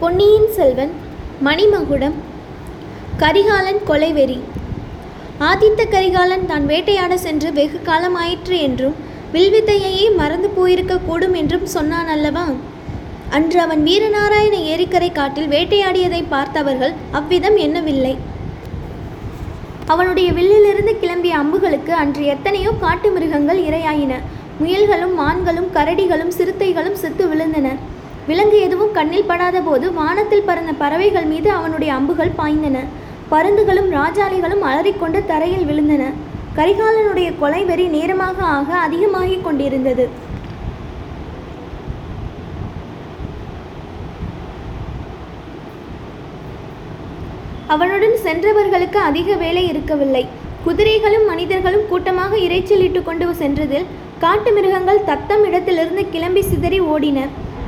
பொன்னியின் செல்வன் மணிமகுடம் கரிகாலன் கொலைவெறி. ஆதித்த கரிகாலன் தான் வேட்டையாட சென்று வெகு காலமாயிற்று என்றும் வில்வித்தையையே மறந்து போயிருக்க கூடும் என்றும் சொன்னான் அல்லவா? அன்று அவன் வீரநாராயண ஏரிக்கரை காட்டில் வேட்டையாடியதை பார்த்தவர்கள் அவ்விதம் எண்ணவில்லை. அவனுடைய வில்லிலிருந்து கிளம்பிய அம்புகளுக்கு அன்று எத்தனையோ காட்டு மிருகங்கள் இரையாயின. முயல்களும் மான்களும் கரடிகளும் சிறுத்தைகளும் செத்து விழுந்தன. விலங்கு எதுவும் கண்ணில் படாத போது வானத்தில் பறந்த பறவைகள் மீது அவனுடைய அம்புகள் பாய்ந்தன. பருந்துகளும் ராஜாளிகளும் அலறிக்கொண்டு தரையில் விழுந்தன. கரிகாலனுடைய கொலை வெறி நேரமாக ஆக அதிகமாகிக் கொண்டிருந்தது. அவனுடன் சென்றவர்களுக்கு அதிக வேலை இருக்கவில்லை. குதிரைகளும் மனிதர்களும் கூட்டமாக இறைச்சலிட்டு கொண்டு சென்றதில் காட்டு மிருகங்கள் தத்தம் இடத்திலிருந்து கிளம்பி சிதறி ஓடின.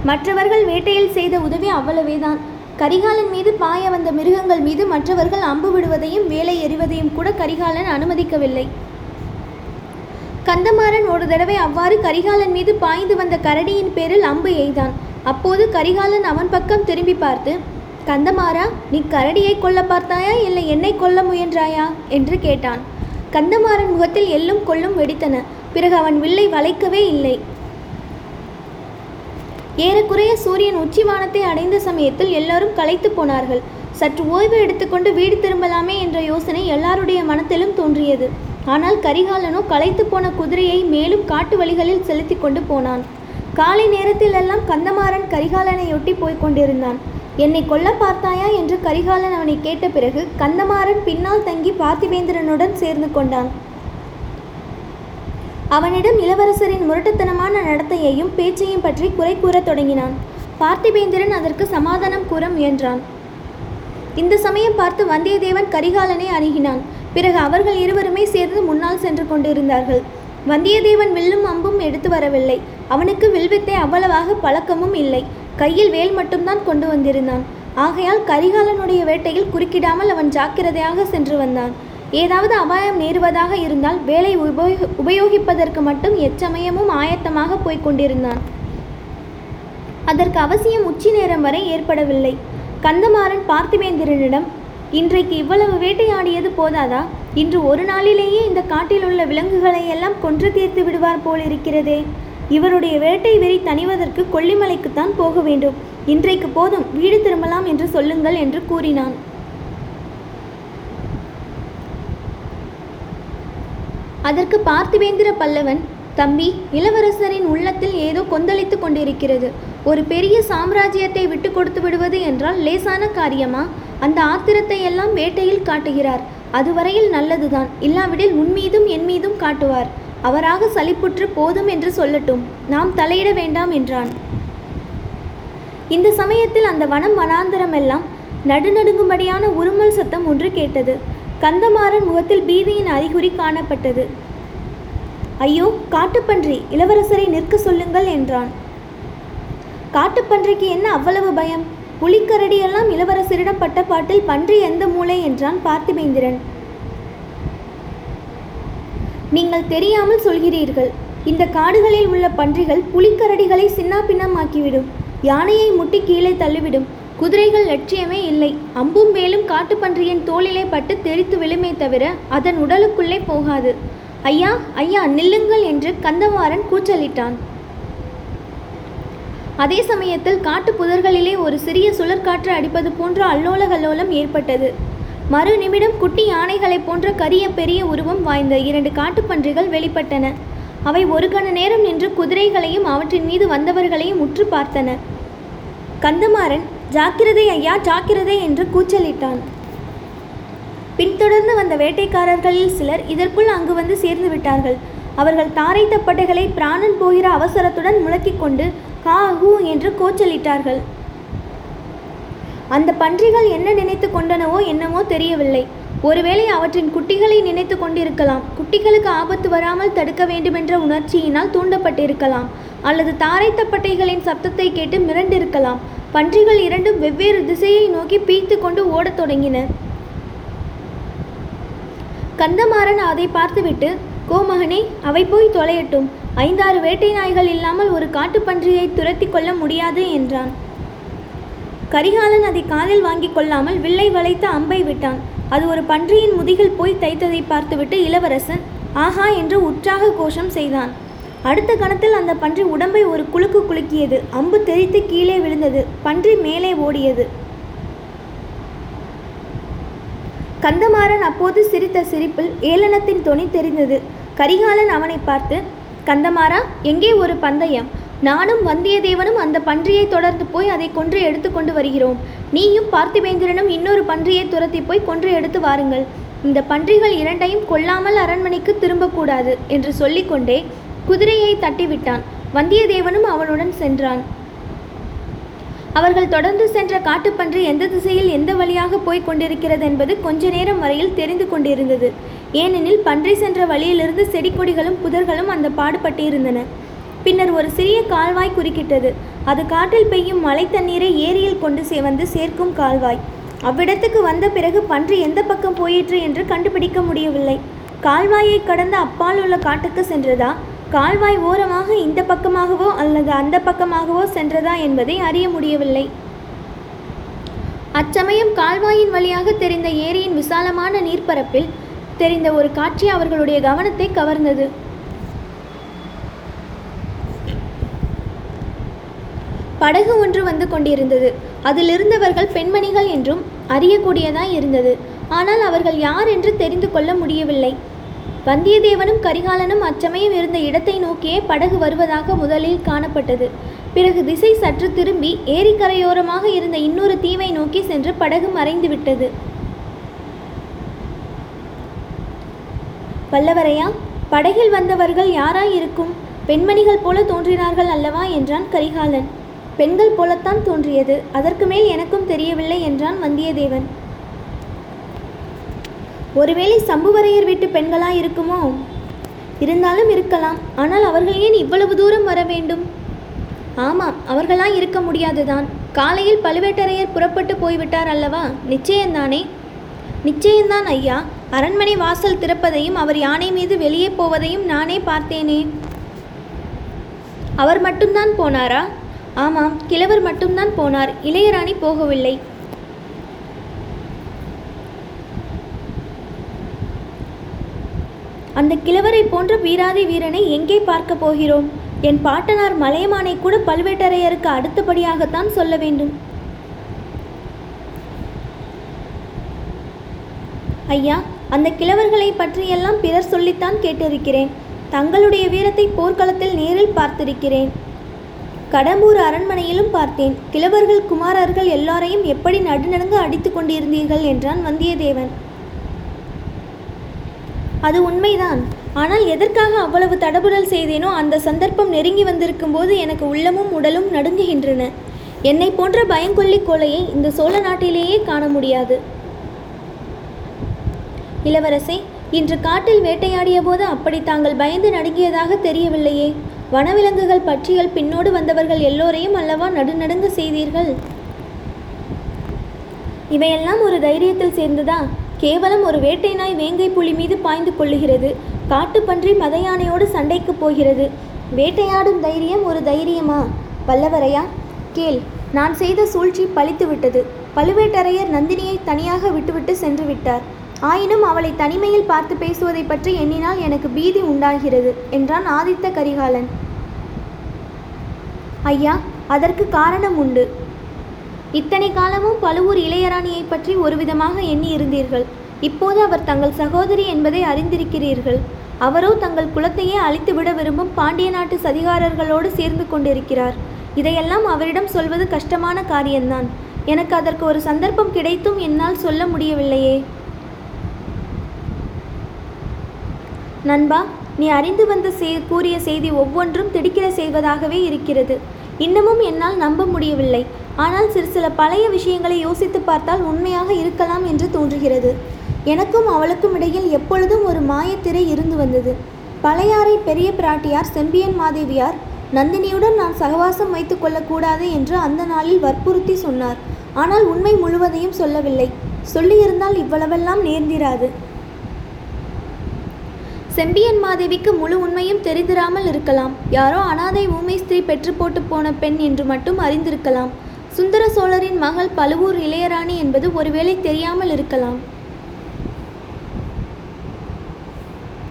மற்றவர்கள் வேட்டையில் செய்த உதவி அவ்வளவேதான். கரிகாலன் மீது பாய வந்த மிருகங்கள் மீது மற்றவர்கள் அம்பு விடுவதையும் வேலை எறிவதையும் கூட கரிகாலன் அனுமதிக்கவில்லை. கந்தமாறன் ஒரு தடவை அவ்வாறு கரிகாலன் மீது பாய்ந்து வந்த கரடியின் பேரில் அம்பு எய்தான். அப்போது கரிகாலன் அவன் பக்கம் திரும்பி பார்த்து கந்தமாறா நீ கரடியை கொல்ல பார்த்தாயா இல்லை என்னை கொல்ல முயன்றாயா? என்று கேட்டான். கந்தமாறன் முகத்தில் எள்ளும் கொல்லும் வெடித்தன. பிறகு அவன் வில்லை வளைக்கவே இல்லை. ஏறக்குறைய சூரியன் உச்சிவானத்தை அடைந்த சமயத்தில் எல்லாரும் களைத்து போனார்கள். சற்று ஓய்வு எடுத்துக்கொண்டு வீடு திரும்பலாமே என்ற யோசனை எல்லாருடைய மனத்திலும் தோன்றியது. ஆனால் கரிகாலனோ களைத்து போன குதிரையை மேலும் காட்டு வழிகளில் செலுத்தி கொண்டு போனான். காலை நேரத்திலெல்லாம் கந்தமாறன் கரிகாலனையொட்டி போய்க் கொண்டிருந்தான். என்னை கொல்ல பார்த்தாயா? என்று கரிகாலன் அவனை கேட்ட பிறகு கந்தமாறன் பின்னால் தங்கி பார்த்திவேந்திரனுடன் சேர்ந்து கொண்டான். அவனிடம் இளவரசரின் முரட்டுத்தனமான நடத்தையையும் பேச்சையும் பற்றி குறை கூறத் தொடங்கினான். பார்த்திபேந்திரன் அதற்கு சமாதானம் கூற முயன்றான். இந்த சமயம் பார்த்து வந்தியத்தேவன் கரிகாலனை அணுகினான். பிறகு அவர்கள் இருவருமே சேர்ந்து முன்னால் சென்று கொண்டிருந்தார்கள். வந்தியத்தேவன் வில்லும் அம்பும் எடுத்து வரவில்லை. அவனுக்கு வில்வித்தை அவ்வளவாக பழக்கமும் இல்லை. கையில் வேல் மட்டும்தான் கொண்டு வந்திருந்தான். ஆகையால் கரிகாலனுடைய வேட்டையில் குறுக்கிடாமல் அவன் ஜாக்கிரதையாக சென்று வந்தான். ஏதாவது அபாயம் நேருவதாக இருந்தால் வேலை உபயோக உபயோகிப்பதற்கு மட்டும் எச்சமயமும் ஆயத்தமாக போய்க் கொண்டிருந்தான். அதற்கு அவசியம் உச்சி நேரம் வரை ஏற்படவில்லை. கந்தமாறன் பார்த்திவேந்திரனிடம் இன்றைக்கு இவ்வளவு வேட்டையாடியது போதாதா? இன்று ஒரு நாளிலேயே இந்த காட்டில் உள்ள விலங்குகளை எல்லாம் கொன்று தீர்த்து விடுவார் போலிருக்கிறதே இவருடைய வேட்டை வெறி தணிவதற்கு கொல்லிமலைக்குத்தான் போக வேண்டும். இன்றைக்கு போதும் வீடு திரும்பலாம் என்று சொல்லுங்கள் என்று கூறினான். அதற்கு பார்த்திவேந்திர பல்லவன் தம்பி இளவரசரின் உள்ளத்தில் ஏதோ கொந்தளித்து கொண்டிருக்கிறது. ஒரு பெரிய சாம்ராஜ்யத்தை விட்டு கொடுத்து விடுவது என்றால் லேசான காரியமா? அந்த ஆத்திரத்தை எல்லாம் வேட்டையில் காட்டுகிறார். அதுவரையில் நல்லதுதான். இல்லாவிடில் உன் மீதும் என் மீதும் காட்டுவார். அவராக சலிப்புற்று போதும் என்று சொல்லட்டும். நாம் தலையிட வேண்டாம் என்றான். இந்த சமயத்தில் அந்த வனம் வனாந்தரமெல்லாம் நடுநடுங்கும்படியான உருமல் சத்தம் ஒன்று கேட்டது. கந்தமாறன் முகத்தில் பீதியின் அறிகுறி காணப்பட்டது. ஐயோ காட்டுப்பன்றி இளவரசரை நிற்க சொல்லுங்கள் என்றான். காட்டுப்பன்றிக்கு என்ன அவ்வளவு பயம்? புலிக்கரடியெல்லாம் இளவரசரிடம் பட்ட பாட்டில் பன்றி எந்த மூலை என்றான் பார்த்திபேந்திரன். நீங்கள் தெரியாமல் சொல்கிறீர்கள். இந்த காடுகளில் உள்ள பன்றிகள் புலிக்கரடிகளை சின்னாபின்னமாக்கிவிடும். யானையை முட்டி கீழே தள்ளிவிடும். குதிரைகள் லட்சியமே இல்லை. அம்பும் வேலும் காட்டுப்பன்றியின் தோளிலே பட்டு தெரித்து விழுமே தவிர அதன் உடலுக்குள்ளே போகாது. ஐயா ஐயா நில்லுங்கள் என்று கந்தமாறன் கூச்சலிட்டான். அதே சமயத்தில் காட்டு புதர்களிலே ஒரு சிறிய சுழற்காற்று அடிப்பது போன்ற அல்லோலகல்லோலம் ஏற்பட்டது. மறு நிமிடம் குட்டி யானைகளைப் போன்ற கரிய பெரிய உருவம் வாய்ந்த இரண்டு காட்டுப்பன்றிகள் வெளிப்பட்டன. அவை ஒரு கண நேரம் நின்று குதிரைகளையும் அவற்றின் மீது வந்தவர்களையும் உற்று பார்த்தன. கந்தமாறன் ஜாக்கிரதை ஐயா ஜாக்கிரதை என்று கூச்சலிட்டான். பின்தொடர்ந்து வந்த வேட்டைக்காரர்களில் சிலர் இதற்குள் அங்கு வந்து சேர்ந்து விட்டார்கள். அவர்கள் தாரை தப்பட்டைகளை பிராணன் போகிற அவசரத்துடன் முழக்கிக் கொண்டு கா ஹூ என்று கோச்சலிட்டார்கள். அந்த பன்றிகள் என்ன நினைத்து கொண்டனவோ என்னவோ தெரியவில்லை. ஒருவேளை அவற்றின் குட்டிகளை நினைத்து கொண்டிருக்கலாம். குட்டிகளுக்கு ஆபத்து வராமல் தடுக்க வேண்டுமென்ற உணர்ச்சியினால் தூண்டப்பட்டிருக்கலாம். அல்லது தாரை தப்பட்டைகளின் சத்தத்தை கேட்டு மிரண்டிருக்கலாம். பன்றிகள் இரண்டும் வெவ்வேறு திசையை நோக்கி பீய்த்து கொண்டு ஓடத் தொடங்கின. கந்தமாறன் அதை பார்த்துவிட்டு கோமகனே அவை போய் தொலையட்டும். ஐந்தாறு வேட்டை நாய்கள் இல்லாமல் ஒரு காட்டுப்பன்றியை துரத்தி கொள்ள முடியாது என்றான். கரிகாலன் அதை காதில் வாங்கிக் கொள்ளாமல் வில்லை வளைத்து அம்பை விட்டான். அது ஒரு பன்றியின் முதுகில் போய் தைத்ததை பார்த்துவிட்டு இளவரசன் ஆஹா என்று உற்சாக கோஷம் செய்தான். அடுத்த கணத்தில் அந்த பன்றி உடம்பை ஒரு குலுக்கு குலுக்கியது. அம்பு தெரித்து கீழே விழுந்தது. பன்றி மேலே ஓடியது. கந்தமாறன் அப்போது சிரித்த சிரிப்பில் ஏளனத்தின் தொனி தெரிந்தது. கரிகாலன் அவனை பார்த்து கந்தமாறா எங்கே ஒரு பந்தயம்? நானும் வந்தியத்தேவனும் அந்த பன்றியை தொடர்ந்து போய் அதை கொன்று எடுத்து கொண்டு வருகிறோம். நீயும் பார்த்திவேந்திரனும் இன்னொரு பன்றியை துரத்தி போய் கொன்று எடுத்து வாருங்கள். இந்த பன்றிகள் இரண்டையும் கொல்லாமல் அரண்மனைக்கு திரும்பக்கூடாது என்று சொல்லிக்கொண்டே குதிரையை தட்டிவிட்டான். வந்தியத்தேவனும் அவனுடன் சென்றான். அவர்கள் தொடர்ந்து சென்ற காட்டுப்பன்று எந்த திசையில் எந்த வழியாக போய்க் கொண்டிருக்கிறது என்பது கொஞ்ச நேரம் வரையில் தெரிந்து கொண்டிருந்தது. ஏனெனில் பன்றி சென்ற வழியிலிருந்து செடி கொடிகளும் புதர்களும் அந்த பாடுபட்டிருந்தன. பின்னர் ஒரு சிறிய கால்வாய் குறுக்கிட்டது. அது காட்டில் பெய்யும் மழை தண்ணீரை ஏரியில் கொண்டு சே வந்து சேர்க்கும் கால்வாய். அவ்விடத்துக்கு வந்த பிறகு பன்றி எந்த பக்கம் போயிற்று என்று கண்டுபிடிக்க முடியவில்லை. கால்வாயை கடந்த அப்பால் உள்ள காட்டுக்கு சென்றதா? கால்வாய் ஓரமாக இந்த பக்கமாகவோ அல்லது அந்த பக்கமாகவோ சென்றதா என்பதை அறிய முடியவில்லை. அச்சமயம் கால்வாயின் வழியாக தெரிந்த ஏரியின் விசாலமான நீர்ப்பரப்பில் தெரிந்த ஒரு காட்சி அவர்களுடைய கவனத்தை கவர்ந்தது. படகு ஒன்று வந்து கொண்டிருந்தது. அதில் இருந்தவர்கள் பெண்மணிகள் என்றும் அறியக்கூடியதாய் இருந்தது. ஆனால் அவர்கள் யார் என்று தெரிந்து கொள்ள முடியவில்லை. வந்தியத்தேவனும் கரிகாலனும் அச்சமயம் இருந்த இடத்தை நோக்கியே படகு வருவதாக முதலில் காணப்பட்டது. பிறகு திசை சற்று திரும்பி ஏரிக்கரையோரமாக இருந்த இன்னொரு தீவை நோக்கி சென்று படகு மறைந்து விட்டது. வல்லவரையா படகில் வந்தவர்கள் யாராய் இருக்கும் பெண்மணிகள் போல தோன்றினார்கள் அல்லவா? என்றான் கரிகாலன். பெண்கள் போலத்தான் தோன்றியது. அதற்கு மேல் எனக்கும் தெரியவில்லை என்றான் வந்தியத்தேவன். ஒருவேளை சம்புவரையர் வீட்டு பெண்களா இருக்குமோ? இருந்தாலும் இருக்கலாம். ஆனால் அவர்கள் ஏன் இவ்வளவு தூரம் வர வேண்டும்? ஆமாம் அவர்களாம் இருக்க முடியாதுதான். காலையில் பழுவேட்டரையர் புறப்பட்டு போய்விட்டார் அல்லவா? நிச்சயம்தானே? நிச்சயம்தான் ஐயா. அரண்மனை வாசல் திறப்பதையும் அவர் யானை மீது வெளியே போவதையும் நானே பார்த்தேனே. அவர் மட்டும்தான் போனாரா? ஆமாம் கிழவர் மட்டும்தான் போனார். இளையராணி போகவில்லை. அந்த கிழவரை போன்ற வீராதி வீரனை எங்கே பார்க்க போகிறோம்? என் பாட்டனார் மலையமானை கூட பழுவேட்டரையருக்கு அடுத்தபடியாகத்தான் சொல்ல வேண்டும். ஐயா அந்த கிழவர்களை பற்றியெல்லாம் பிறர் சொல்லித்தான் கேட்டிருக்கிறேன். தங்களுடைய வீரத்தை போர்க்களத்தில் நேரில் பார்த்திருக்கிறேன். கடம்பூர் அரண்மனையிலும் பார்த்தேன். கிழவர்கள் குமாரர்கள் எல்லாரையும் எப்படி நடுநடுங்க அடித்து கொண்டிருந்தீர்கள் என்றான் வந்தியத்தேவன். அது உண்மைதான். ஆனால் எதற்காக அவ்வளவு தடபுடல் செய்தேனோ அந்த சந்தர்ப்பம் நெருங்கி வந்திருக்கும் போது எனக்கு உள்ளமும் உடலும் நடுங்குகின்றன. என்னை போன்ற பயங்கொல்லி கோலையை இந்த சோழ நாட்டிலேயே காண முடியாது. இளவரசே இன்று காட்டில் வேட்டையாடிய போது அப்படி தாங்கள் பயந்து நடுங்கியதாக தெரியவில்லையே. வனவிலங்குகள் பற்றிகள் பின்னோடு வந்தவர்கள் எல்லோரையும் அல்லவா நடுநடுங்க செய்தீர்கள்? இவையெல்லாம் ஒரு தைரியத்தில் சேர்ந்துதா? கேவலம் ஒரு வேட்டை நாய் வேங்கை புலி மீது பாய்ந்து கொள்ளுகிறது. காட்டுப்பன்றி மதையானையோடு சண்டைக்கு போகிறது. வேட்டையாடும் தைரியம் ஒரு தைரியமா? வல்லவரையா கேள். நான் செய்த சூழ்ச்சி பழித்துவிட்டது பழுவேட்டரையர் நந்தினியை தனியாக விட்டுவிட்டு சென்று விட்டார். ஆயினும் அவளை தனிமையில் பார்த்து பேசுவதை பற்றி எண்ணினால் எனக்கு பீதி உண்டாகிறது என்றான் ஆதித்த கரிகாலன். ஐயா அதற்கு காரணம் உண்டு. இத்தனை காலமும் பழுவூர் இளையராணியை பற்றி ஒருவிதமாக எண்ணி இருந்தீர்கள் இப்போது அவர் தங்கள் சகோதரி என்பதை அறிந்திருக்கிறீர்கள். அவரோ தங்கள் குலத்தையே அழித்துவிட விரும்பும் பாண்டிய நாட்டு சதிகாரர்களோடு சேர்ந்து கொண்டிருக்கிறார். இதையெல்லாம் அவரிடம் சொல்வது கஷ்டமான காரியம்தான் எனக்கு அதற்கு ஒரு சந்தர்ப்பம் கிடைத்தும் என்னால் சொல்ல முடியவில்லையே. நண்பா நீ அறிந்து வந்த கூறிய செய்தி ஒவ்வொன்றும் திடுக்கிட செய்வதாகவே இருக்கிறது. இன்னமும் என்னால் நம்ப முடியவில்லை. ஆனால் சிறு சில பழைய விஷயங்களை யோசித்து பார்த்தால் உண்மையாக இருக்கலாம் என்று தோன்றுகிறது. எனக்கும் அவளுக்கும் இடையில் எப்பொழுதும் ஒரு மாயத்திரை இருந்து வந்தது. பழையாறை பெரிய பிராட்டியார் செம்பியன் மாதேவியார் நந்தினியுடன் நான் சகவாசம் வைத்துக் கொள்ளக்கூடாது என்று அந்த நாளில் வற்புறுத்தி சொன்னார். ஆனால் உண்மை முழுவதையும் சொல்லவில்லை. சொல்லியிருந்தால் இவ்வளவெல்லாம் நேர்ந்திராது. செம்பியன் மாதேவிக்கு முழு உண்மையும் தெரிந்திராமல் இருக்கலாம். யாரோ அனாதை ஊமை ஸ்திரீ பெற்று போட்டு போன பெண் என்று மட்டும் அறிந்திருக்கலாம். சுந்தர சோழரின் மகள் பழுவூர் இளையராணி என்பது ஒருவேளை தெரியாமல் இருக்கலாம்.